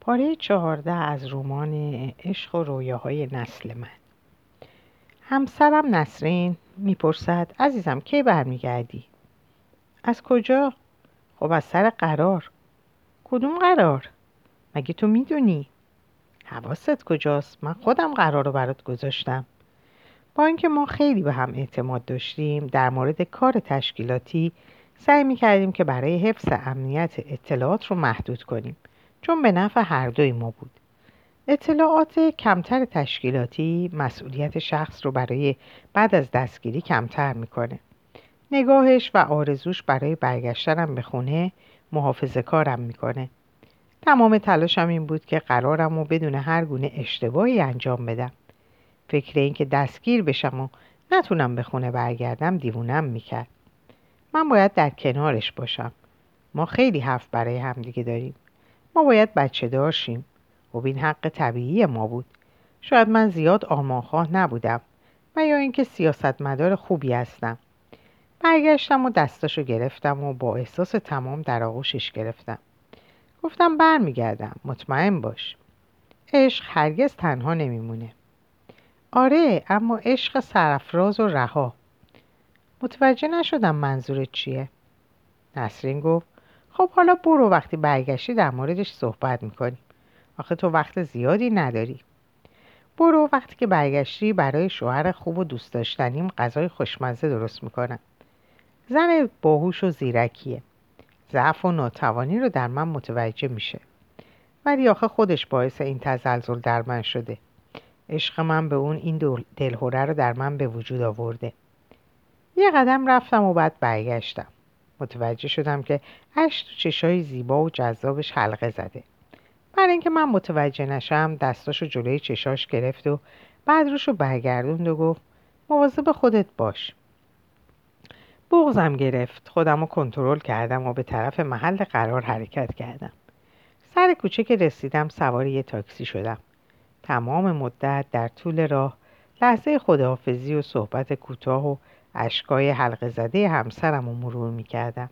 پاره چهارده از رمان عشق و رویاهای نسل من. همسرم نسرین می‌پرسد عزیزم کی برمیگردی؟ از کجا؟ خب از سر قرار. کدوم قرار؟ مگه تو می‌دونی؟ حواست کجاست؟ من خودم قرار رو برات گذاشتم. با اینکه ما خیلی به هم اعتماد داشتیم در مورد کار تشکیلاتی سعی می‌کردیم که برای حفظ امنیت اطلاعات رو محدود کنیم. چون به نفع هر دوی ما بود. اطلاعات کمتر تشکیلاتی مسئولیت شخص رو برای بعد از دستگیری کمتر می‌کنه. نگاهش و آرزوش برای برگشتنم به خونه محافظه کارم می‌کنه. تمام تلاشم این بود که قرارم و بدون هر گونه اشتباهی انجام بدم. فکر اینکه دستگیر بشم و نتونم به خونه برگردم دیوونم می‌کرد. من باید در کنارش باشم. ما خیلی حرف برای همدیگه داریم. ما باید بچه دارشیم و خب این حق طبیعی ما بود. شاید من زیاد آرمانخواه نبودم و یا اینکه سیاستمدار خوبی هستم. برگشتم و دستاشو گرفتم و با احساس تمام در آغوشش گرفتم. گفتم برمیگردم مطمئن باش. عشق هرگز تنها نمیمونه. آره اما عشق سرفراز و رها. متوجه نشدم منظورت چیه. نسرین گفت خب حالا برو وقتی برگشتی در موردش صحبت می‌کنیم آخه تو وقت زیادی نداری. برو وقتی که برگشتی برای شوهر خوب و دوست داشتنیم غذای خوشمزه درست می‌کنم زن باهوش و زیرکیه. ضعف و ناتوانی رو در من متوجه میشه. ولی آخه خودش باعث این تزلزل در من شده. عشق من به اون این دلهوره رو در من به وجود آورده. یه قدم رفتم و بعد برگشتم. متوجه شدم که هشت تو چشای زیبا و جذابش حلقه زده. برای اینکه من متوجه نشم دستاشو جلوی چشاش گرفت و بعد روشو برگردوند و گفت مواظب خودت باش. بغزم گرفت. خودم رو کنترل کردم و به طرف محل قرار حرکت کردم. سر کوچه که رسیدم سوار یه تاکسی شدم. تمام مدت در طول راه لحظه خداحافظی و صحبت کوتاه و اشکای حلقه زده همسرم رو مرور می‌کردم.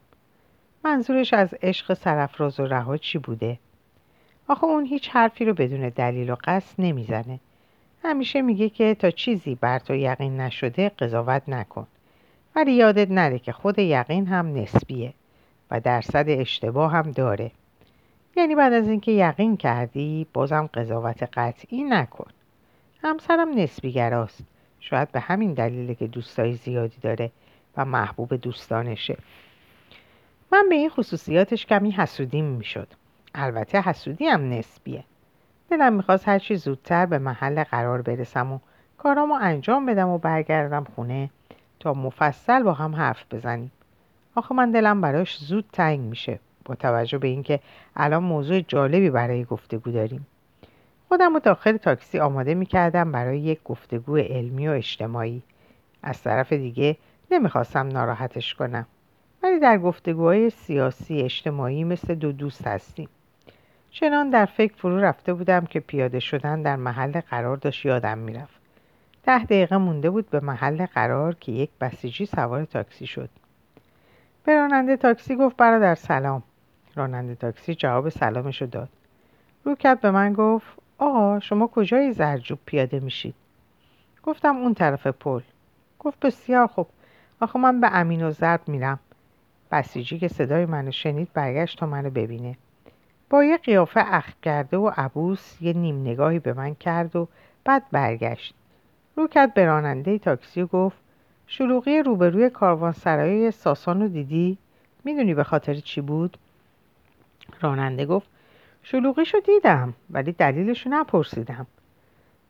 منظورش از عشق سرفراز و رها چی بوده؟ آخه اون هیچ حرفی رو بدون دلیل و قصد نمی‌زنه. همیشه میگه که تا چیزی بر تو یقین نشده قضاوت نکن. ولی یادت نره که خود یقین هم نسبیه و درصد اشتباه هم داره. یعنی بعد از اینکه یقین کردی بازم قضاوت قطعی نکن. همسرم نسبیگراست. شاید به همین دلیله که دوستای زیادی داره و محبوب دوستانشه. من به این خصوصیاتش کمی حسودیم می‌شد. البته حسودی هم نسبیه. دلم می‌خواست هرچی زودتر به محل قرار برسم و کارامو انجام بدم و برگردم خونه تا مفصل با هم حرف بزنیم. آخه من دلم براش زود تنگ میشه با توجه به اینکه الان موضوع جالبی برای گفتگو داریم. خودم رو داخل تاکسی آماده می‌کردم برای یک گفتگو علمی و اجتماعی. از طرف دیگه نمی‌خواستم ناراحتش کنم. ولی در گفتگوهای سیاسی اجتماعی مثل دو دوست هستیم. چنان در فکر فرو رفته بودم که پیاده شدن در محل قرار داشت یادم می‌رفت. ده دقیقه مونده بود به محل قرار که یک بسیجی سوار تاکسی شد. به راننده تاکسی گفت برادر سلام. راننده تاکسی جواب سلامشو داد. رو کرد به من گفت آقا شما کجای زرجوب پیاده میشید؟ گفتم اون طرف پل. گفت بسیار خوب. آخه من به امین و ضرب میرم. بسیجی که صدای منو شنید برگشت تا منو ببینه. با یه قیافه اخ کرده و عبوس یه نیم نگاهی به من کرد و بعد برگشت. رو کرد به راننده تاکسی و گفت شلوغی روبروی کاروانسرای ساسان رو دیدی؟ می‌دونی به خاطر چی بود؟ راننده گفت شلوغیشو دیدم ولی دلیلشو نپرسیدم.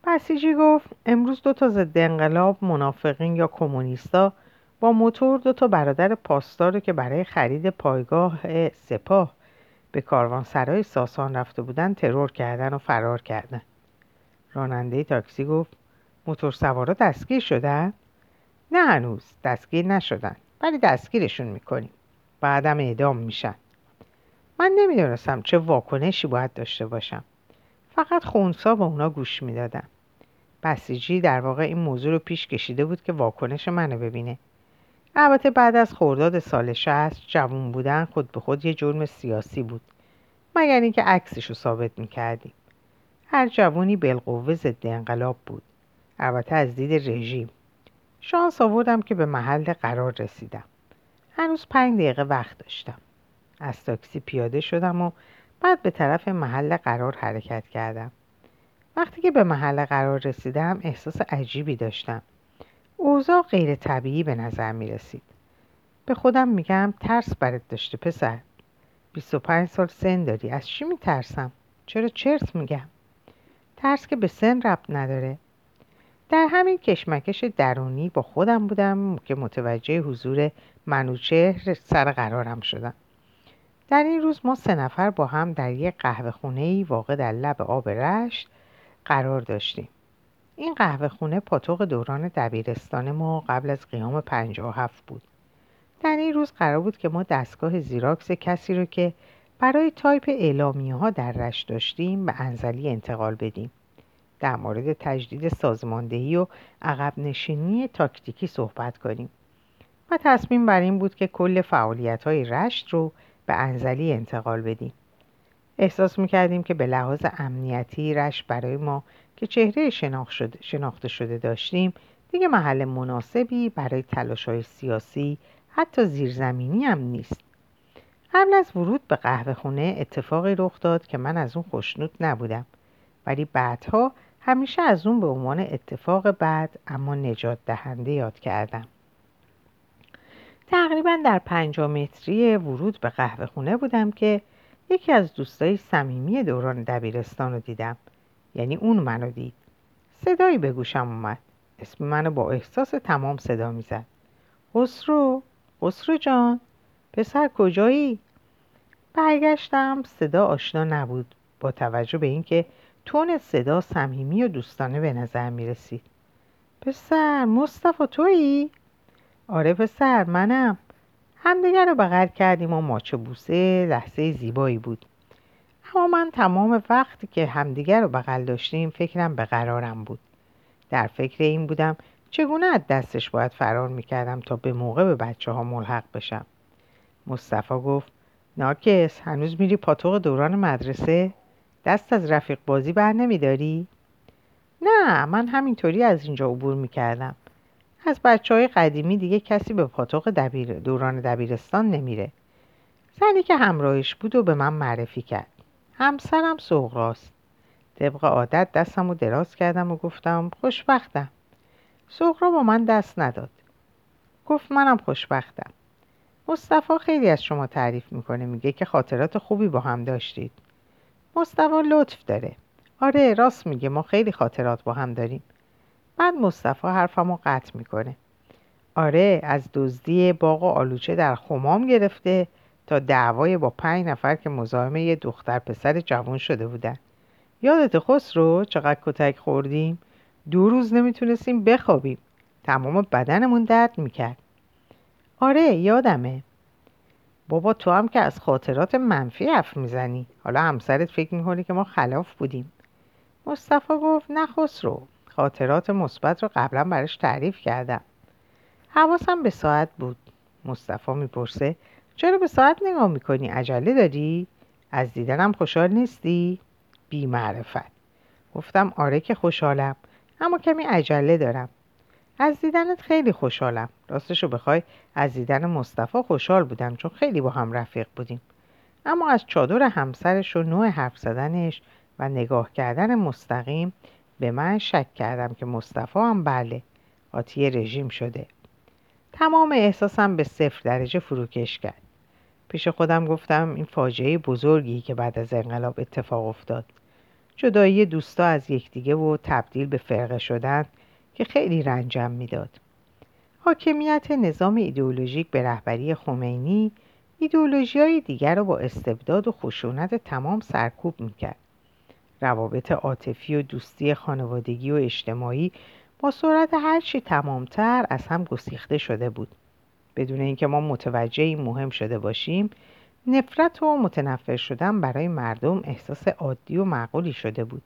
بسیجی گفت امروز دو تا ضد انقلاب منافقین یا کمونیستا با موتور دو تا برادر پاسدار که برای خرید پایگاه سپاه به کاروانسرای ساسان رفته بودن ترور کردن و فرار کردن. راننده تاکسی گفت موتور سوارا دستگیر شدن؟ نه هنوز دستگیر نشدن ولی دستگیرشون می‌کنیم. بعدم اعدام میشن. من نمی‌دونستم چه واکنشی باید داشته باشم. فقط خونسا به اونا گوش می‌دادم بسیجی در واقع این موضوع رو پیش کشیده بود که واکنش منو ببینه. البته بعد از خورداد سال شهست جوون بودن خود به خود یه جرم سیاسی بود. مگر اینکه عکسش رو ثابت می‌کردیم. هر جوانی بالقوه ضد انقلاب بود. البته از دید رژیم. شانس آوردم که به محل قرار رسیدم. هنوز پنج دقیقه وقت داشتم. از تاکسی پیاده شدم و بعد به طرف محل قرار حرکت کردم. وقتی که به محل قرار رسیدم احساس عجیبی داشتم. اوضاع غیر طبیعی به نظر می رسید. به خودم میگم ترس برات داشته پسر. 25 سال سن داری از چی میترسم؟ چرا چرت میگم؟ ترس که به سن ربط نداره. در همین کشمکش درونی با خودم بودم که متوجه حضور منوچهر سر قرارم شدم. در این روز ما سه نفر با هم در یک قهوه خونه واقع در لب آب رشت قرار داشتیم. این قهوه خونه پاتوق دوران دبیرستان ما قبل از قیام هفت بود. در این روز قرار بود که ما دستگاه زیراکس کسی رو که برای تایپ اعلامیه ها در رشت داشتیم به انزلی انتقال بدیم. در مورد تجدید سازماندهی و عقب نشینی تاکتیکی صحبت کنیم. و تصمیم بر این بود که کل فعالیت های رشت رو به انزلی انتقال بدیم. احساس می‌کردیم که به لحاظ امنیتی رشت برای ما که چهره شناخته شده داشتیم دیگه محل مناسبی برای تلاش های سیاسی حتی زیرزمینی هم نیست. قبل از ورود به قهوه خونه اتفاقی رخ داد که من از اون خوشنود نبودم. ولی بعدها همیشه از اون به عنوان اتفاق بعد اما نجات دهنده یاد کردم. تقریبا در پنجاه متری ورود به قهوه خونه بودم که یکی از دوستای صمیمی دوران دبیرستان رو دیدم. یعنی اون منو دید. صدایی به گوشم اومد. اسم منو با احساس تمام صدا می‌زد. خسرو خسرو جان پسر کجایی? برگشتم صدا آشنا نبود با توجه به اینکه تون صدا صمیمی و دوستانه به نظر می رسید پسر مصطفی تویی؟ آره پسر منم. همدیگر رو بغل کردیم و ماچه بوسه لحظه زیبایی بود. اما من تمام وقتی که همدیگر رو بغل داشتیم فکرم به قرارم بود. در فکر این بودم چگونه از دستش باید فرار می‌کردم تا به موقع به بچه ها ملحق بشم. مصطفی گفت ناکس هنوز میری پاتوق دوران مدرسه؟ دست از رفیق بازی بر نمیداری؟ نه من همینطوری از اینجا عبور می‌کردم. از بچه های قدیمی دیگه کسی به پاتوق دبیر دوران دبیرستان نمیره. زنی که همراهش بود و به من معرفی کرد. همسرم سغراست طبق عادت دستم رو دراز کردم و گفتم خوشبختم. سغرا با من دست نداد. گفت منم خوشبختم. مصطفی خیلی از شما تعریف می‌کنه میگه که خاطرات خوبی با هم داشتید. مصطفی لطف داره. آره راست میگه ما خیلی خاطرات با هم داریم. بعد مصطفی حرفمو قطع می‌کنه. آره از دزدی باغ و آلوچه در خمام گرفته تا دعوای با پنج نفر که مزاحم یه دختر پسر جوان شده بودن. یادت رو چقدر کتک خوردیم؟ دو روز نمی‌تونستیم بخوابیم. تمام بدنمون درد می‌کرد. آره یادمه. بابا تو هم که از خاطرات منفی حرف می‌زنی. حالا همسرت فکر می‌کنی که ما خلاف بودیم. مصطفی گفت نه خسرو. خاطرات مثبت رو قبلا براش تعریف کردم. حواسم به ساعت بود. مصطفی می‌پرسه چرا به ساعت نگاه می‌کنی؟ عجله داری؟ از دیدنم خوشحال نیستی؟ بی معرفت گفتم آره که خوشحالم اما کمی عجله دارم. از دیدنت خیلی خوشحالم. راستشو بخوای از دیدن مصطفی خوشحال بودم چون خیلی با هم رفیق بودیم. اما از چادر همسرش و نوع حرف زدنش و نگاه کردن مستقیم به من شک کردم که مصطفی هم بله آتی رژیم شده. تمام احساسم به صفر درجه فروکش کرد. پیش خودم گفتم این فاجعه بزرگی که بعد از انقلاب اتفاق افتاد. جدایی دوستا از یکدیگه و تبدیل به فرقه شدن که خیلی رنجم می‌داد. حاکمیت نظام ایدئولوژیک به رهبری خمینی ایدئولوژی های دیگر را با استبداد و خشونت تمام سرکوب می‌کرد. روابط عاطفی و دوستی خانوادگی و اجتماعی با سرعت هرچی تمامتر از هم گسیخته شده بود. بدون اینکه ما متوجه این مهم شده باشیم نفرت و متنفر شدن برای مردم احساس عادی و معقولی شده بود.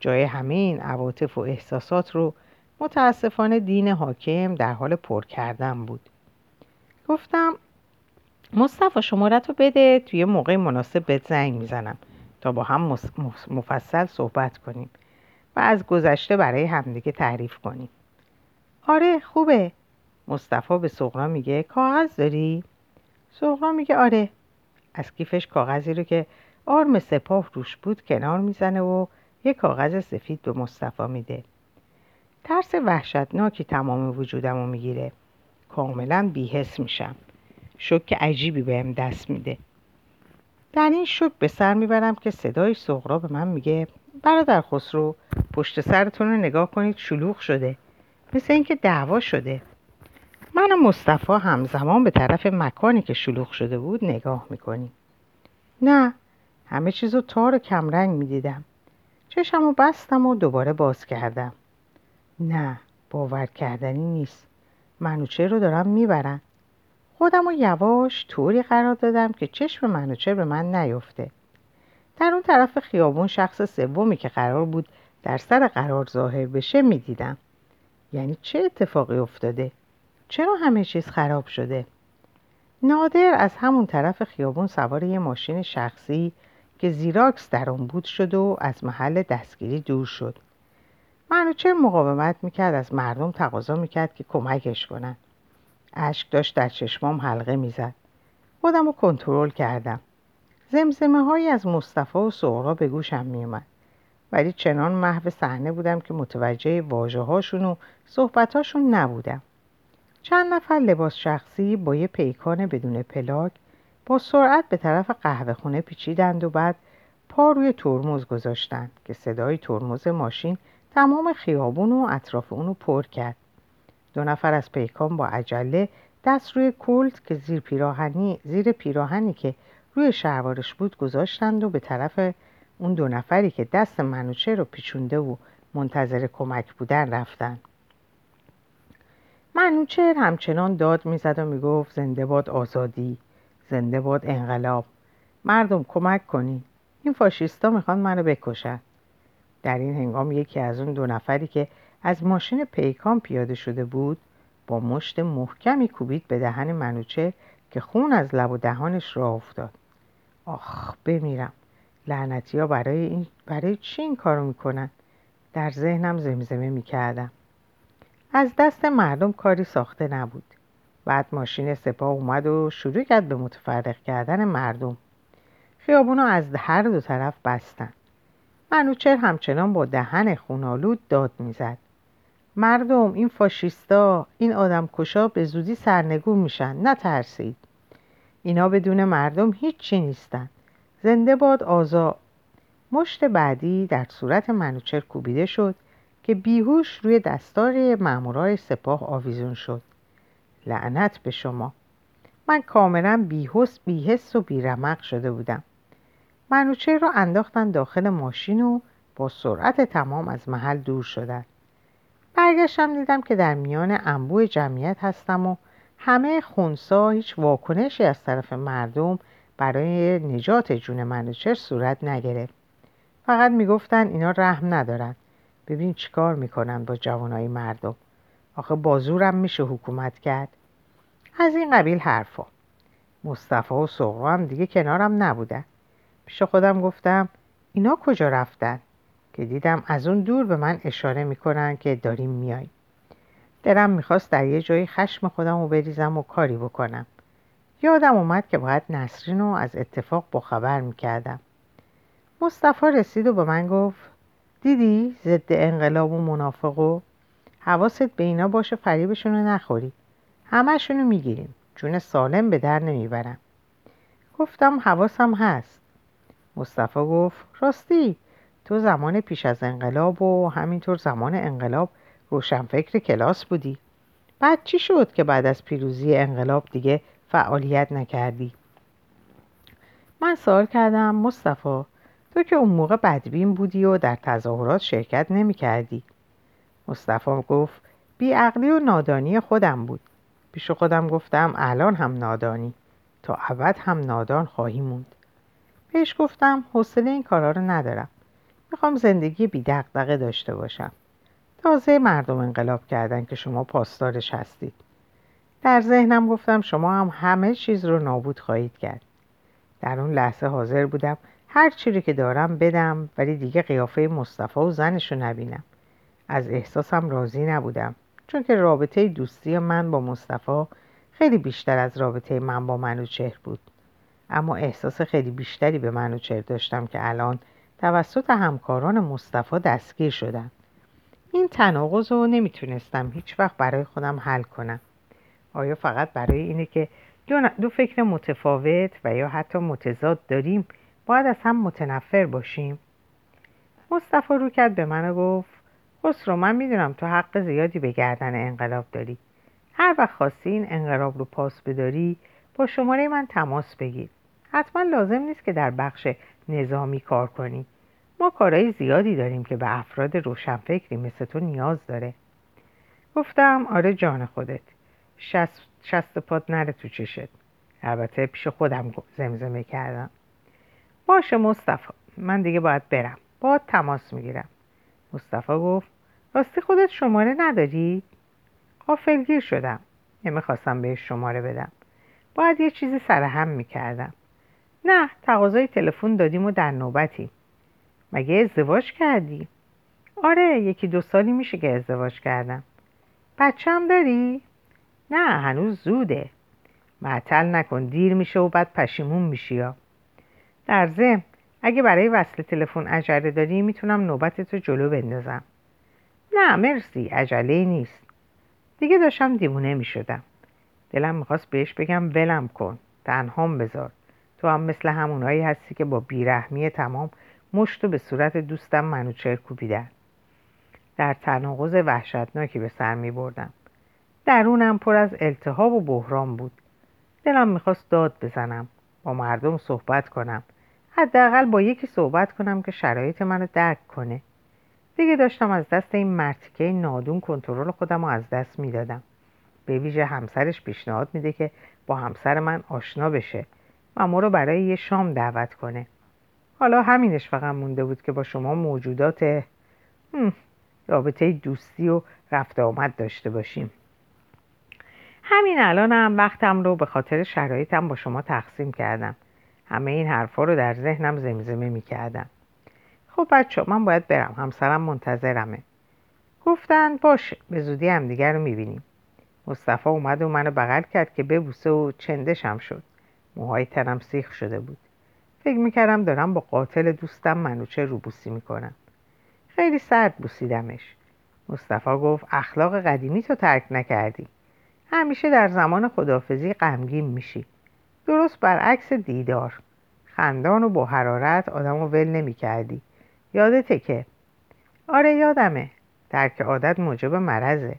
جای همه این عواطف و احساسات رو متاسفانه دین حاکم در حال پر کردن بود. گفتم مصطفی شمارت رو بده توی موقع مناسب بهت زنگ می‌زنم. تا با هم مفصل صحبت کنیم و از گذشته برای همدیگه تعریف کنیم. آره خوبه. مصطفی به سغرا میگه کاغذ داری؟ سغرا میگه آره. از کیفش کاغذی رو که آرم سپاه روش بود کنار می‌زنه و یه کاغذ سفید به مصطفی میده. ترس وحشتناکی تمام وجودم رو می‌گیره. کاملا بیحس میشم. شک عجیبی بهم دست میده. در این شک به سر می‌برم که صدای سغرا به من میگه برادر خسرو پشت سرتون رو نگاه کنید شلوغ شده مثل اینکه دعوا شده. من و مصطفی همزمان به طرف مکانی که شلوغ شده بود نگاه می‌کنیم. نه همه چیز رو تار و کمرنگ می‌دیدم. چشم و بستم و دوباره باز کردم. نه باور کردنی نیست. منوچه رو دارم می‌برن خودم رو یواش طوری قرار دادم که چشم منوچه به من نیفته. در اون طرف خیابون شخص سومی که قرار بود در سر قرار ظاهر بشه می‌دیدم. یعنی چه اتفاقی افتاده؟ چرا همه چیز خراب شده؟ نادر از همون طرف خیابون سوار یه ماشین شخصی که زیراکس در اون بود شد و از محل دستگیری دور شد. منوچه مقاومت می‌کرد از مردم تقاضا می‌کرد که کمکش کنن. اشک داشت در چشمام حلقه می‌زد. خودم رو کنترل کردم. زمزمه هایی از مصطفی و سهرا به گوشم میومد ولی چنان محو صحنه بودم که متوجه واجه هاشون و صحبت هاشون نبودم. چند نفر لباس شخصی با یه پیکان بدون پلاک با سرعت به طرف قهوه خونه پیچیدند و بعد پا روی ترمز گذاشتند که صدای ترمز ماشین تمام خیابون و اطراف اونو پر کرد. دو نفر از پیکان با عجله دست روی کلت که زیر پیراهنی زیر پیراهنی که روی شلوارش بود گذاشتند و به طرف اون دو نفری که دست منوچه رو پیچونده و منتظر کمک بودن رفتن. منوچهر همچنان داد می‌زد و می‌گفت زنده باد آزادی زنده باد انقلاب مردم کمک کنین این فاشیستا می‌خوان منو بکشن. در این هنگام یکی از اون دو نفری که از ماشین پیکان پیاده شده بود با مشت محکمی کوبید به دهن منوچه که خون از لب و دهانش را افتاد. آخ بمیرم. لعنتی ها برای, این برای چی این کارو می‌کنن؟ در ذهنم زمزمه می‌کردم. از دست مردم کاری ساخته نبود. بعد ماشین سپاه اومد و شروع کرد به متفرق کردن مردم. خیابونو از هر دو طرف بستن. منوچر همچنان با دهن خونالود داد می‌زد. مردم این فاشیستا این آدم کشا به زودی سرنگون میشن. نترسید. اینا بدون مردم هیچی نیستن. زنده باد آزا مشت بعدی در صورت منوچر کوبیده شد که بیهوش روی دستار مامورای سپاه آویزون شد. لعنت به شما. من کاملا بیهوس بیهس و بیرمق شده بودم. منوچه را انداختن داخل ماشین و با سرعت تمام از محل دور شدن. برگشتم دیدم که در میان انبوه جمعیت هستم و همه خونسا هیچ واکنشی از طرف مردم برای نجات جون منوچر صورت نگرفت. فقط می‌گفتن اینا رحم ندارن. ببین چیکار می‌کنن با جوانای مردم. آخه بازورم میشه حکومت کرد. از این قبیل حرفا. مصطفی و سغرا هم دیگه کنارم نبودن. پیش خودم گفتم اینا کجا رفتن؟ که دیدم از اون دور به من اشاره می‌کنن که داریم میاییم دلم می‌خواست در یه جایی خشم خودم رو بریزم و کاری بکنم. یادم اومد که باید نسرین رو از اتفاق با خبر می‌کردم. مصطفی رسید و به من گفت دیدی ضد انقلاب و منافق و حواست به اینا باشه فریبشون رو نخوری. همهشونو می‌گیریم. جون سالم به در نمی‌برم. گفتم حواسم هست. مصطفی گفت راستی؟ تو زمان پیش از انقلاب و همینطور زمان انقلاب روشنفکر کلاس بودی. بعد چی شد که بعد از پیروزی انقلاب دیگه فعالیت نکردی؟ من سوال کردم مصطفی تو که اون موقع بدبین بودی و در تظاهرات شرکت نمی کردی. مصطفی گفت بیعقلی و نادانی خودم بود. پیش خودم گفتم الان هم نادانی. تا ابد هم نادان خواهی موند. بهش گفتم حوصله این کارا رو ندارم. می‌خوام زندگی بی دقدقه داشته باشم. تازه مردم انقلاب کردن که شما پاسدارش هستید. در ذهنم گفتم شما هم همه چیز رو نابود خواهید کرد. در اون لحظه حاضر بودم هر چیزی که دارم بدم ولی دیگه قیافه مصطفی و زنش رو نبینم. از احساسم راضی نبودم چون که رابطه دوستی من با مصطفی خیلی بیشتر از رابطه من با منوچهر بود. اما احساس خیلی بیشتری به منوچهر داشتم که الان توسط همکاران مصطفی دستگیر شدم. این تناقض رو نمی‌تونستم هیچ وقت برای خودم حل کنم. آیا فقط برای اینه که دو, فکر متفاوت و یا حتی متضاد داریم باید از هم متنفر باشیم؟ مصطفی رو کرد به من و گفت خسرو من می‌دونم تو حق زیادی به گردن انقلاب داری. هر وقت خواستی این انقلاب رو پاس بداری با شماره من تماس بگیر. حتما لازم نیست که در بخش نظامی کار کنی. ما کارهای زیادی داریم که به افراد روشنفکری مثل تو نیاز داره. گفتم آره جان خودت. شست, شست پات نره تو چشت. البته پیش خودم زمزمه کردم. باشه مصطفی من دیگه باید برم. با تماس می‌گیرم. مصطفی گفت راستی خودت شماره نداری؟ غافلگیر شدم. نمی‌خواستم بهش شماره بدم. باید یه چیزی سرهم می‌کردم. نه تقاضای تلفن دادیم و در نوبتی. مگه ازدواج کردی؟ آره یکی دو سالی میشه که ازدواج کردم. بچه هم داری؟ نه هنوز زوده. معطل نکن دیر میشه و بعد پشیمون میشی یا در ضمن اگه برای وصل تلفن عجله داری می‌تونم نوبت تو جلو بندازم. نه مرسی عجله نیست. دیگه داشتم دیوونه می‌شدم. دلم می‌خواست بهش بگم ولم کن. تنهام بذار. تو هم مثل همونایی هستی که با بیرحمی تمام مشتو به صورت دوستم منوچر کوبیدن. در تناقض وحشتناکی به سر می بردم. درونم پر از التهاب و بحران بود. دلم می‌خواست داد بزنم با مردم صحبت کنم. حداقل با یکی صحبت کنم که شرایط منو درک کنه. دیگه داشتم از دست این مرتیکه نادون کنترل خودم رو از دست می‌دادم. به ویژه همسرش پیشنهاد میده که با همسر من آشنا بشه. و ما رو برای یه شام دعوت کنه. حالا همینش فقط مونده بود که با شما موجودات رابطه دوستی و رفت آمد داشته باشیم. همین الانم هم وقتم رو به خاطر شرایطم با شما تقسیم کردم. همه این حرفا رو در ذهنم زمزمه می کردم. خب بچه من باید برم. همسرم منتظرمه. گفتن باشه به زودی هم دیگر رو می‌بینیم. مصطفی اومد و منو بغل کرد که ببوسه و چندشم شد. موهای تنم سیخ شده بود. فکر می‌کردم دارم با قاتل دوستم منوچه روبوسی می‌کنم. خیلی سرد بوسیدمش. مصطفی گفت اخلاق قدیمی تو ترک نکردی. همیشه در زمان خدافزی غمگین میشی. درست برعکس دیدار. خندان و با حرارت آدم ول نمی کردی یادته که؟ آره یادمه. درک عادت موجب مرزه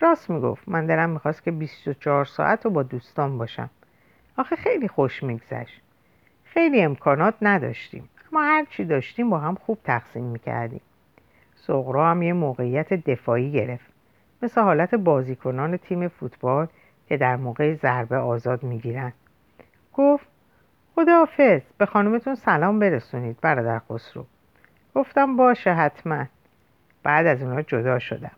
راست می‌گفت من دلم می‌خواست که 24 ساعت رو با دوستان باشم. آخه خیلی خوش میگذشت. خیلی امکانات نداشتیم. اما هر چی داشتیم با هم خوب تقسیم می‌کردیم. سغرا هم یه موقعیت دفاعی گرفت. مثل حالت بازیکنان تیم فوتبال که در موقع ضربه آزاد می‌گیرن. گفت خداحافظ به خانومتون سلام برسونید برادر خسرو. گفتم باشه حتما. بعد از اونها جدا شدم.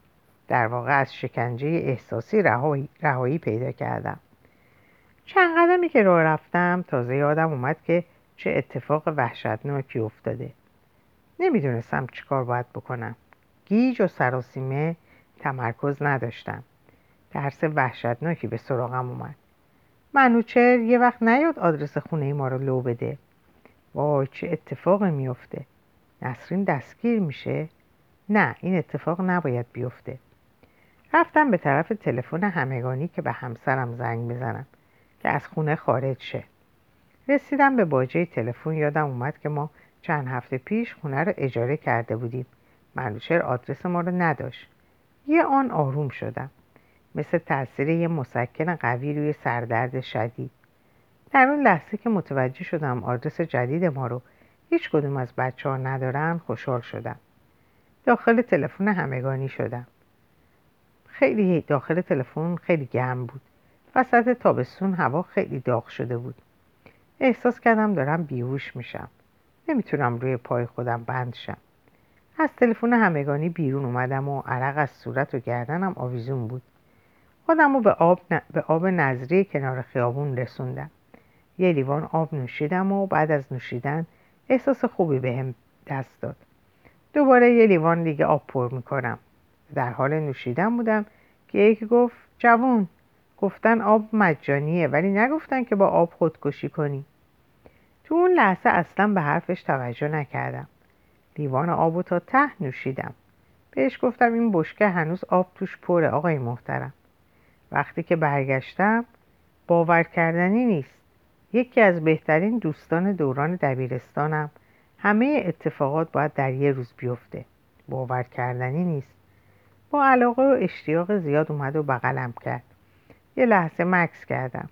در واقع از شکنجه احساسی رهایی پیدا کردم. چند قدمی که راه رفتم تازه یادم اومد که چه اتفاق وحشتناکی افتاده. نمی‌دونستم چیکار باید بکنم. گیج و سراسیمه تمرکز نداشتم. ترس وحشتناکی به سراغم اومد. منوچر یه وقت نیاد آدرس خونه ما رو لو بده. وای چه اتفاقی میفته نسرین دستگیر میشه؟ نه این اتفاق نباید بیفته. رفتم به طرف تلفن همگانی که به همسرم زنگ بزنم. که از خونه خارج شه. رسیدم به باجه تلفن یادم اومد که ما چند هفته پیش خونه رو اجاره کرده بودیم. منوچر آدرس ما رو نداشت. یه آن آروم شدم. مثل تاثیر یه مسکن قوی روی سردرد شدید. در اون لحظه که متوجه شدم آدرس جدید ما رو هیچ کدوم از بچه ها ندارن خوشحال شدم. داخل تلفن همگانی شدم. خیلی داخل تلفن خیلی گرم بود. وسط تابستون هوا خیلی داغ شده بود. احساس کردم دارم بیهوش میشم. نمی‌تونم روی پای خودم بند شم. از تلفن همگانی بیرون اومدم و عرق از صورت و گردنم آویزون بود. خودم رو به آب, به آب نظری کنار خیابون رسوندم. یه لیوان آب نوشیدم و بعد از نوشیدن احساس خوبی بهم دست داد. دوباره یه لیوان دیگه آب پر می‌کنم. در حال نوشیدن بودم که یکی گفت جوون گفتن آب مجانیه ولی نگفتن که با آب خودکشی کنی. تو اون لحظه اصلا به حرفش توجه نکردم. لیوان آب و تا ته نوشیدم. بهش گفتم این بشکه هنوز آب توش پره آقای محترم. وقتی که برگشتم باور کردنی نیست. یکی از بهترین دوستان دوران دبیرستانم. همه اتفاقات باید در یه روز بیفته. باور کردنی نیست. با علاقه و اشتیاق زیاد اومد و بغلم کرد. یه لحظه مکس کردم.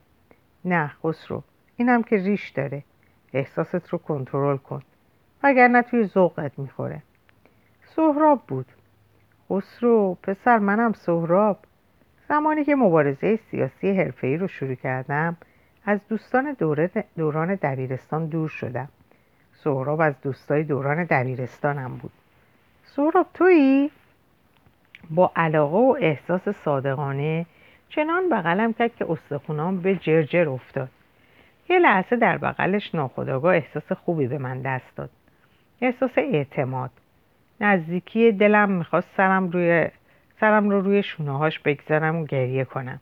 نه خسرو. اینم که ریش داره. احساست رو کنترل کن. وگرنه توی ذوقت می‌خوره. سهراب بود. خسرو پسر منم سهراب. زمانی که مبارزه سیاسی حرفه‌ای رو شروع کردم از دوستان دوران دبیرستان دور شدم. سهراب از دوستای دوران دبیرستانم بود. سهراب تویی؟ با علاقه و احساس صادقانه چنان بغلم کرد که استخونام به جرجر افتاد. یه لحظه در بغلش ناخداگاه احساس خوبی به من دست داد. احساس اعتماد. نزدیکی دلم می‌خواست سرم روی سرم رو روی شونههاش بگذارم و گریه کنم.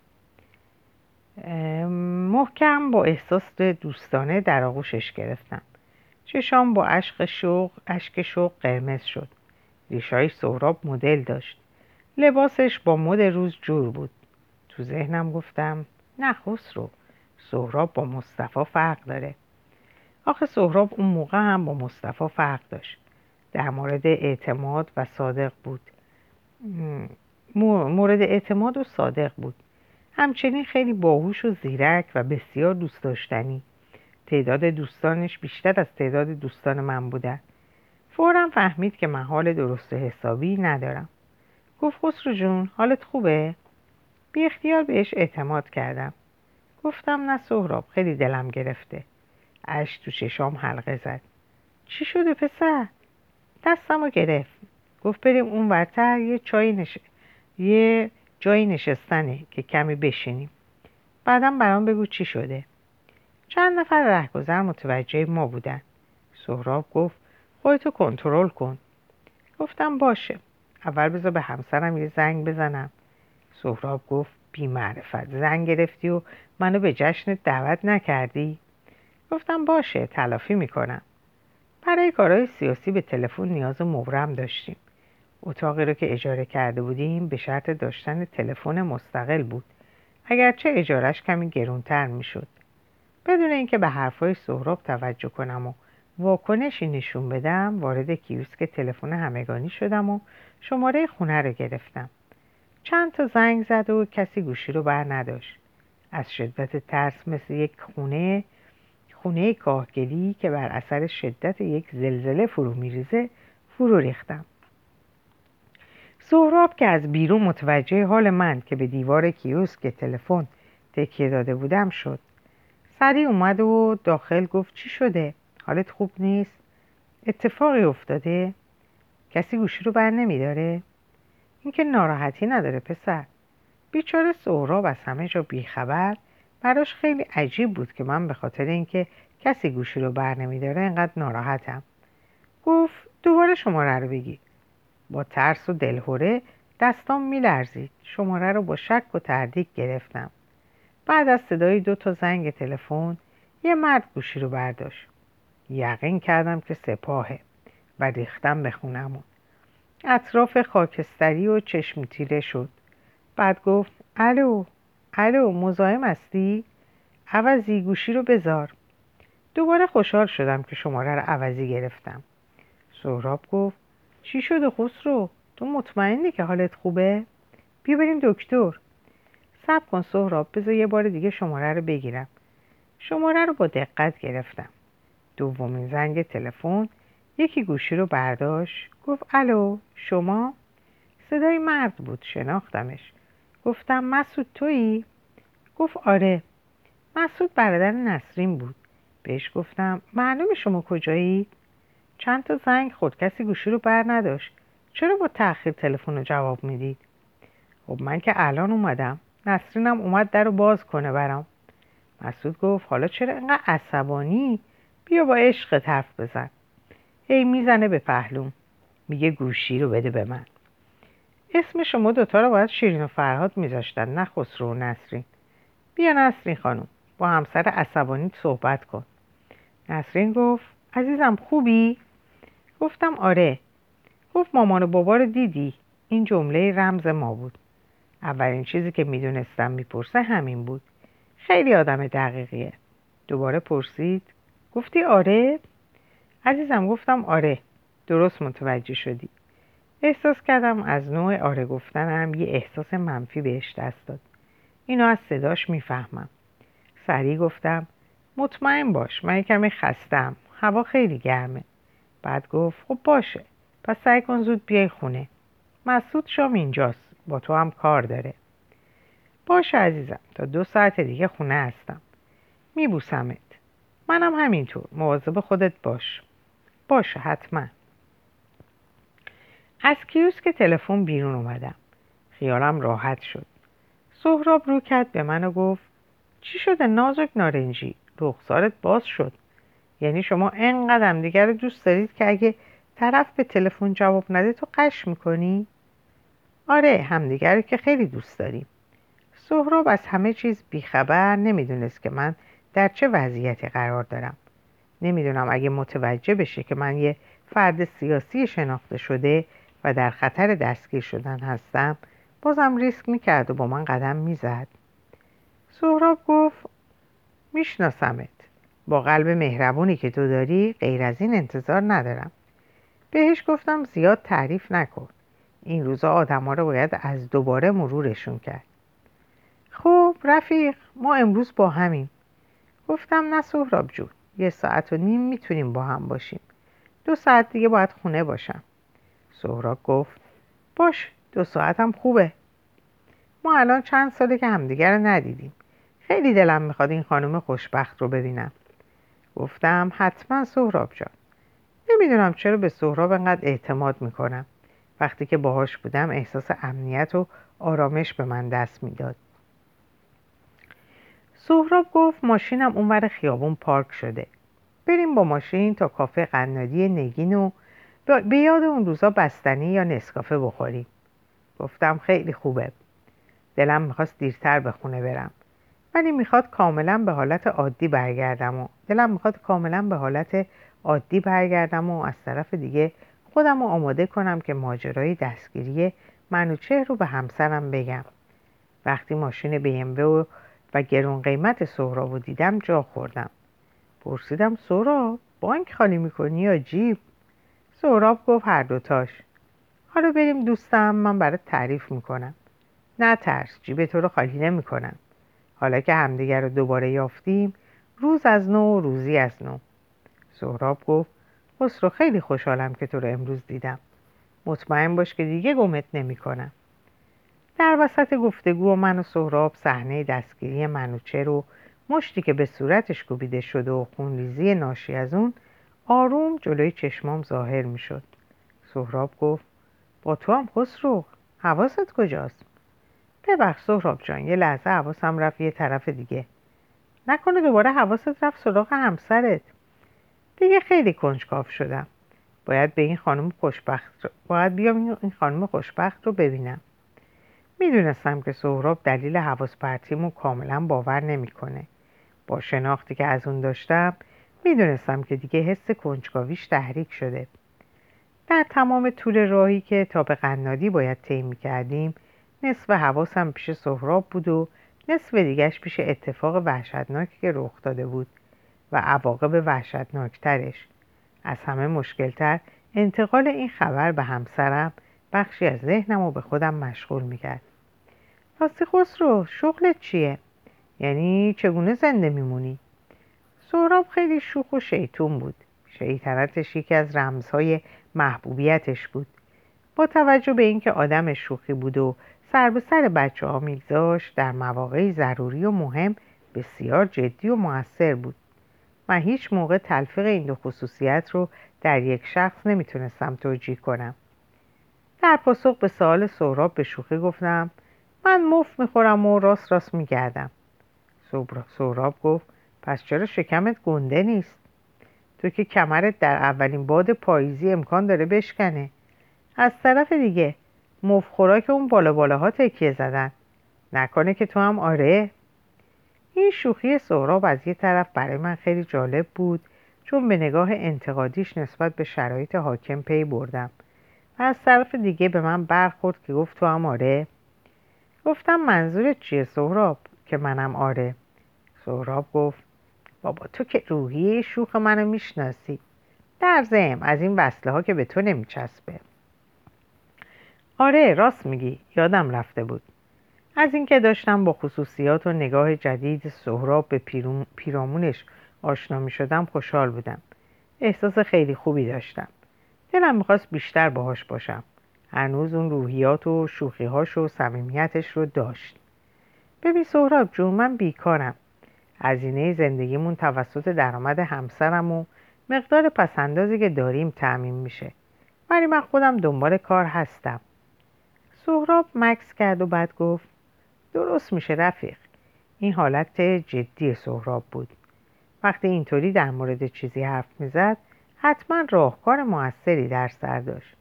محکم با احساس دوستانه در آغوشش گرفتم. چشام با عشق شوق اشک شوق قرمز شد. ریشای سهراب مدل داشت. لباسش با مد روز جور بود. تو ذهنم گفتم نه رو سهراب با مصطفی فرق داره. آخه سهراب اون موقع هم با مصطفی فرق داشت. در مورد اعتماد و صادق بود. مورد اعتماد و صادق بود. همچنین خیلی باهوش و زیرک و بسیار دوست داشتنی. تعداد دوستانش بیشتر از تعداد دوستان من بودن. فورا فهمید که من حال درست حسابی ندارم. گفت خسرو جون حالت خوبه؟ بی اختیار بهش اعتماد کردم. گفتم نه سهراب خیلی دلم گرفته. اش تو چشام حلقه زد. چی شده پسر؟ دستم رو گرفت. گفت بریم اون ورتر یه چای نش... یه جایی نشستنه که کمی بشینیم. بعدم برام بگو چی شده. چند نفر رهگذر متوجه ما بودن. سهراب گفت خودتو کنترل کن. گفتم باشه. اول بذار به همسرم یه زنگ بزنم. سهراب گفت بی معرفت زنگ گرفتی و منو به جشن دعوت نکردی. گفتم باشه تلافی می‌کنم. برای کارهای سیاسی به تلفن نیاز مبرم داشتیم. اتاقی رو که اجاره کرده بودیم به شرط داشتن تلفن مستقل بود. اگرچه اجارش کمی گرونتر می‌شد. بدون اینکه به حرفهای سهراب توجه کنم و واکنشی نشون بدم وارد کیوسک تلفن همگانی شدم و شماره خونه رو گرفتم. چند تا زنگ زد و کسی گوشی رو بر نداشت. از شدت ترس مثل یک خونه خونه کاهگلی که بر اثر شدت یک زلزله فرو میریزه فرو ریختم. سهراب که از بیرون متوجه حال من که به دیوار کیوسک تلفن تکیه داده بودم شد. سریع اومد و داخل گفت چی شده؟ حالت خوب نیست؟ اتفاقی افتاده؟ کسی گوشی رو بر نمیداره؟ اینکه ناراحتی نداره پسر. بیچاره سهراب از همه جا بیخبر. براش خیلی عجیب بود که من به خاطر اینکه کسی گوشی رو بر نمیداره اینقدر ناراحتم. گفت دوباره شماره رو بگی با ترس و دلهوره دستام میلرزید. شماره رو با شک و تردید گرفتم. بعد از صدای دو تا زنگ تلفن یه مرد گوشی رو برداشت. یقین کردم که سپاهه و ریختم به خونمون اطراف خاکستری و چشم تیره شد. بعد گفت الو الو مزاحم هستی؟ عوضی گوشی رو بذار. دوباره خوشحال شدم که شماره رو عوضی گرفتم. سهراب گفت چی شده خسرو؟ تو مطمئنی که حالت خوبه؟ بیا بریم دکتر. صبر کن سهراب بذار یه بار دیگه شماره رو بگیرم. شماره رو با دقت گرفتم. دومین زنگ تلفن یکی گوشی رو برداشت گفت الو شما؟ صدای مرد بود شناختمش. گفتم مسعود تویی؟ گفت آره. مسعود برادر نسرین بود. بهش گفتم معلوم شما کجایی؟ چند تا زنگ خود کسی گوشی رو بر نداشت. چرا با تاخیر تلفن رو جواب می‌دید؟ خب من که الان اومدم. نسرینم اومد در رو باز کنه برام. مسعود گفت حالا چرا اینقدر عصبانی؟ بیا با عشق حرف بزن. هی می‌زنه به پهلوم. میگه گوشی رو بده به من. اسم شما دوتا رو باید شیرین و فرهاد میذاشتن نه خسرو و نسرین. بیا نسرین خانم با همسر عصبانی صحبت کن. نسرین گفت عزیزم خوبی؟ گفتم آره. گفت مامان و بابا رو دیدی؟ این جمله رمز ما بود. اولین چیزی که می‌دونستم می‌پرسه همین بود. خیلی آدم دقیقیه. دوباره پرسید گفتی آره؟ عزیزم گفتم آره درست متوجه شدی. احساس کردم از نوع آره گفتنم یه احساس منفی بهش دست داد. اینو از صداش می‌فهمم. سریع گفتم مطمئن باش من کمی خستم هوا خیلی گرمه. بعد گفت خب باشه پس سعی کن زود بیای خونه. مسعود شام اینجاست با تو هم کار داره. باشه عزیزم تا دو ساعت دیگه خونه هستم. میبوسمت. منم همینطور مواظب خودت باش. باشه حتما. از که تلفن بیرون اومدم. خیالم راحت شد. سهراب رو کرد به من و گفت چی شده نازک نارنجی؟ رخسارت باز شد. یعنی شما انقدر دیگر رو دوست دارید که اگه طرف به تلفن جواب نده تو قش می‌کنی؟ آره همدیگر که خیلی دوست داریم. سهراب از همه چیز بیخبر نمی‌دونست که من در چه وضعیتی قرار دارم. نمی‌دونم اگه متوجه بشه که من یه فرد سیاسی شناخته شده و در خطر دستگیر شدن هستم بازم ریسک می‌کرد و با من قدم می‌زد. سهراب گفت میشناسمت. با قلب مهربونی که تو داری غیر از این انتظار ندارم. بهش گفتم زیاد تعریف نکن. این روزا آدما رو باید از دوباره مرورشون کرد. خب رفیق ما امروز با همیم. گفتم نه سهراب جون. یه ساعت و نیم می‌تونیم با هم باشیم. دو ساعت دیگه باید خونه باشم. سهراب گفت باش دو ساعتم خوبه. ما الان چند ساله که همدیگر رو ندیدیم. خیلی دلم می‌خواد این خانم خوشبخت رو ببینم. گفتم حتما سهراب جان. نمی‌دونم چرا به سهراب انقدر اعتماد می‌کنم. وقتی که باهاش بودم احساس امنیت و آرامش به من دست می‌داد. سهراب گفت ماشینم اونور خیابون پارک شده. بریم با ماشین تا کافه قنادی نگین و به یاد اون روزا بستنی یا نسکافه بخوریم. گفتم خیلی خوبه. دلم می‌خواست دیرتر به خونه برم. ولی می‌خواد کاملا به حالت عادی برگردم و دلم می‌خواد کاملا به حالت عادی برگردم و از طرف دیگه خودم رو آماده کنم که ماجرای دستگیری منوچه رو به همسرم بگم. وقتی ماشین بیمو و گرون قیمت سهراب رو دیدم جا خوردم. پرسیدم سهراب بانک خالی می‌کنی یا جیب؟ سهراب گفت هر دوتاش. حالا بریم دوستم من برات تعریف می‌کنم. نه ترس جیب تو رو خالی نمی‌کنم. حالا که همدیگر رو دوباره یافتیم روز از نو و روزی از نو. سهراب گفت خسرو خیلی خوشحالم که تو رو امروز دیدم. مطمئن باش که دیگه گمت نمی‌کنم. در وسط گفتگو من و سهراب صحنه دستگیری منوچه رو مشتی که به صورتش کوبیده شده و خونریزی ناشی از اون آروم جلوی چشمام ظاهر می‌شد. سهراب گفت با تو هم خسرو حواست کجاست؟ ببخش سهراب جان یه لحظه حواسم رفت یه طرف دیگه. نکنه دوباره حواست رفت سراغ همسرت. دیگه خیلی کنجکاف شدم. باید به این خانم خوشبخت باید بیام این خانم خوشبخت رو ببینم. می‌دونستم که سهراب دلیل حواس پرتیمو کاملا باور نمی‌کنه. با شناختی که از اون داشتم می‌دونستم که دیگه حس کنجکاویش تحریک شده. در تمام طول راهی که تا به قنادی باید طی کردیم نصف حواسم پیش سهراب بود و نصف دیگهش پیش اتفاق وحشتناکی که رخ داده بود و عواقب وحشتناکترش. از همه مشکلتر انتقال این خبر به همسرم بخشی از ذهنم و به خودم مشغول می‌کرد. راستی خسرو شغلت چیه؟ یعنی چگونه زنده میمونی؟ سهراب خیلی شوخ و شیطون بود شیطنتش یکی از رمزهای محبوبیتش بود با توجه به اینکه آدم شوخی بود و سر به سر بچه ها میگذاشت در مواقع ضروری و مهم بسیار جدی و موثر بود من هیچ موقع تلفیق این دو خصوصیت رو در یک شخص نمی‌تونستم توجیه کنم در پاسخ به سوال سهراب به شوخی گفتم من مف می‌خورم و راست راست میگردم. سهراب گفت پس چرا شکمت گنده نیست؟ تو که کمرت در اولین باد پاییزی امکان داره بشکنه. از طرف دیگه مفخورا که اون بالا بالاها تکیه زدن. نکنه که تو هم آره؟ این شوخی سهراب از یه طرف برای من خیلی جالب بود چون به نگاه انتقادیش نسبت به شرایط حاکم پی بردم. و از طرف دیگه به من برخورد که گفت تو هم آره؟ گفتم منظورت چیه سهراب؟ که منم آره. سهراب گفت بابا تو که روحیه شوخ منو می‌شناسی. در زم از این وصله ها که به تو نمیچسبه. آره راست میگی. یادم رفته بود. از اینکه داشتم با خصوصیات و نگاه جدید سهراب به پیرامونش آشنا می شدم خوشحال بودم. احساس خیلی خوبی داشتم. دلم می‌خواست بیشتر باهاش باشم. هنوز اون روحیات و شوخیهاش و صمیمیتش رو داشت. ببین سهراب جون من بیکارم. هزینه زندگیمون توسط درآمد همسرم و مقدار پسندازی که داریم تعمین میشه. ولی من خودم دنبال کار هستم. سهراب مکس کرد و بعد گفت درست میشه رفیق. این حالت جدی سهراب بود. وقتی اینطوری در مورد چیزی حرف می‌زد حتما راهکار موثری در سر داشت.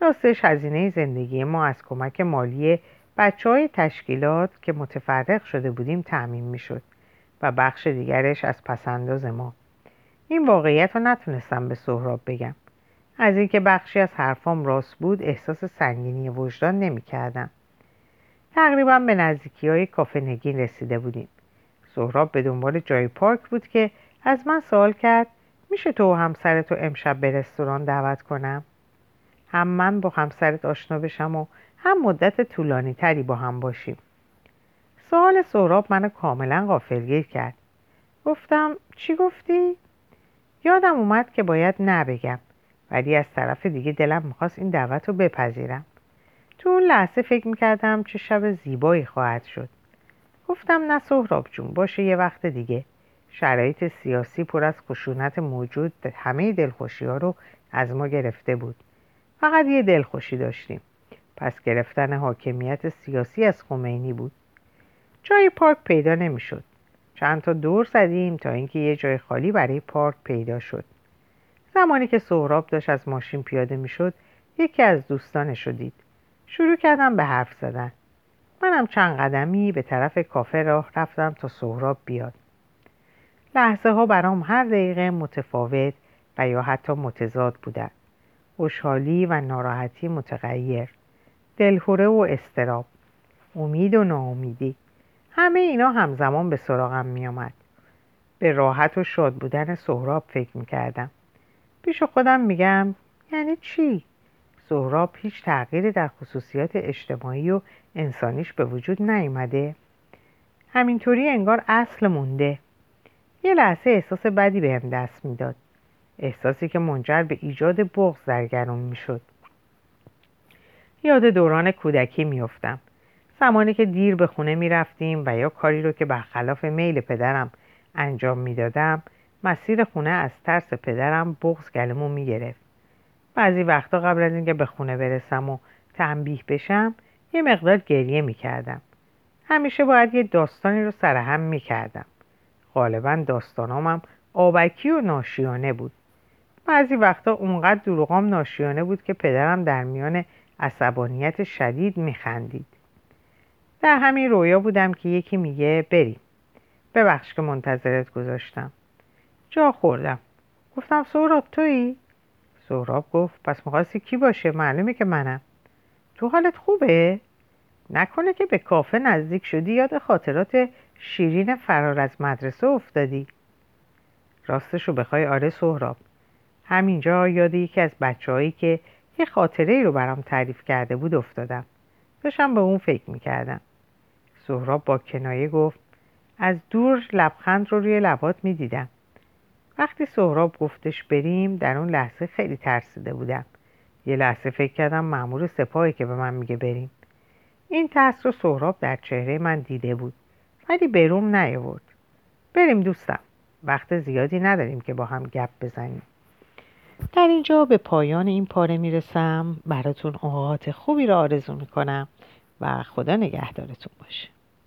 راستش هزینه زندگی ما از کمک مالی بچه های تشکیلات که متفرق شده بودیم تعمین می‌شد و بخش دیگرش از پسنداز ما. این واقعیت رو نتونستم به سهراب بگم. از اینکه بخشی از حرفام راست بود احساس سنگینی وجدان نمی‌کردم. تقریبا به نزدیکی های کافه نگین رسیده بودیم. سهراب به دنبال جای پارک بود که از من سوال کرد میشه تو و همسرت امشب به رستوران دعوت کنم؟ هم من با همسرت آشنا بشم و هم مدت طولانی تری با هم باشیم. سوال سهراب منو کاملا غافلگیر کرد. گفتم چی گفتی؟ یادم اومد که باید نبگم ولی از طرف دیگه دلم می‌خواست این دعوت رو بپذیرم. تو اون لحظه فکر می‌کردم چه شب زیبایی خواهد شد. گفتم نه سهراب جون باشه یه وقت دیگه. شرایط سیاسی پر از خشونت موجود همه دلخوشی ها رو از ما گرفته بود. فقط یه دلخوشی داشتیم. پس گرفتن حاکمیت سیاسی از خمینی بود. جای پارک پیدا نمی‌شد. چند تا دور زدیم تا اینکه یه جای خالی برای پارک پیدا شد. زمانی که سهراب داشت از ماشین پیاده می‌شد یکی از دوستانش رو دید. شروع کردم به حرف زدن. منم چند قدمی به طرف کافه راه رفتم تا سهراب بیاد. لحظه ها برام هر دقیقه متفاوت و یا حتی متضاد بودن. خوشحالی و ناراحتی متغیر. دلهوره و استراب. امید و ناامیدی. همه اینا همزمان به سراغم میآمد. به راحت و شاد بودن سهراب فکر می‌کردم. پیش خودم میگم یعنی چی؟ سهراب هیچ تغییری در خصوصیات اجتماعی و انسانیش به وجود نیومده. همینطوری انگار اصل مونده. یه لحظه احساس بدی بهم دست می‌داد. احساسی که منجر به ایجاد بغض در می‌شد. یاد دوران کودکی میافتم. زمانی که دیر به خونه می‌رفتیم و یا کاری رو که برخلاف میل پدرم انجام می‌دادم مسیر خونه از ترس پدرم بغز گلمو می‌گرفت. بعضی وقتا قبل از اینکه به خونه برسم و تنبیه بشم یه مقدار گریه می‌کردم. همیشه باید یه داستانی رو سرهم می‌کردم. غالبا داستانامم آبکی و ناشیانه بود. بعضی وقتا اونقدر دروغام ناشیانه بود که پدرم در میان عصبانیت شدید میخندید. در همین رویا بودم که یکی میگه بریم. ببخش که منتظرت گذاشتم. جا خوردم. گفتم سهراب تویی؟ سهراب گفت پس می‌خواستی کی باشه؟ معلومه که منم. تو حالت خوبه؟ نکنه که به کافه نزدیک شدی یاد خاطرات شیرین فرار از مدرسه افتادی. راستشو بخوای آره سهراب. همینجا یاد یکی از بچههایی که یه خاطره رو برام تعریف کرده بود افتادم. داشتم به اون فکر می‌کردم. سهراب با کنایه گفت از دور لبخند رو روی لبات می‌دیدم. وقتی سهراب گفتش بریم در اون لحظه خیلی ترسیده بودم. یه لحظه فکر کردم مأمور سپاهی که به من میگه بریم. این ترس رو سهراب در چهره من دیده بود ولی بروم نیاورد. بریم دوستم وقت زیادی نداریم که با هم گپ بزنیم. در اینجا به پایان این پاره می‌رسم. براتون اوقات خوبی را آرزو می‌کنم و خدا نگهدارتون باشه.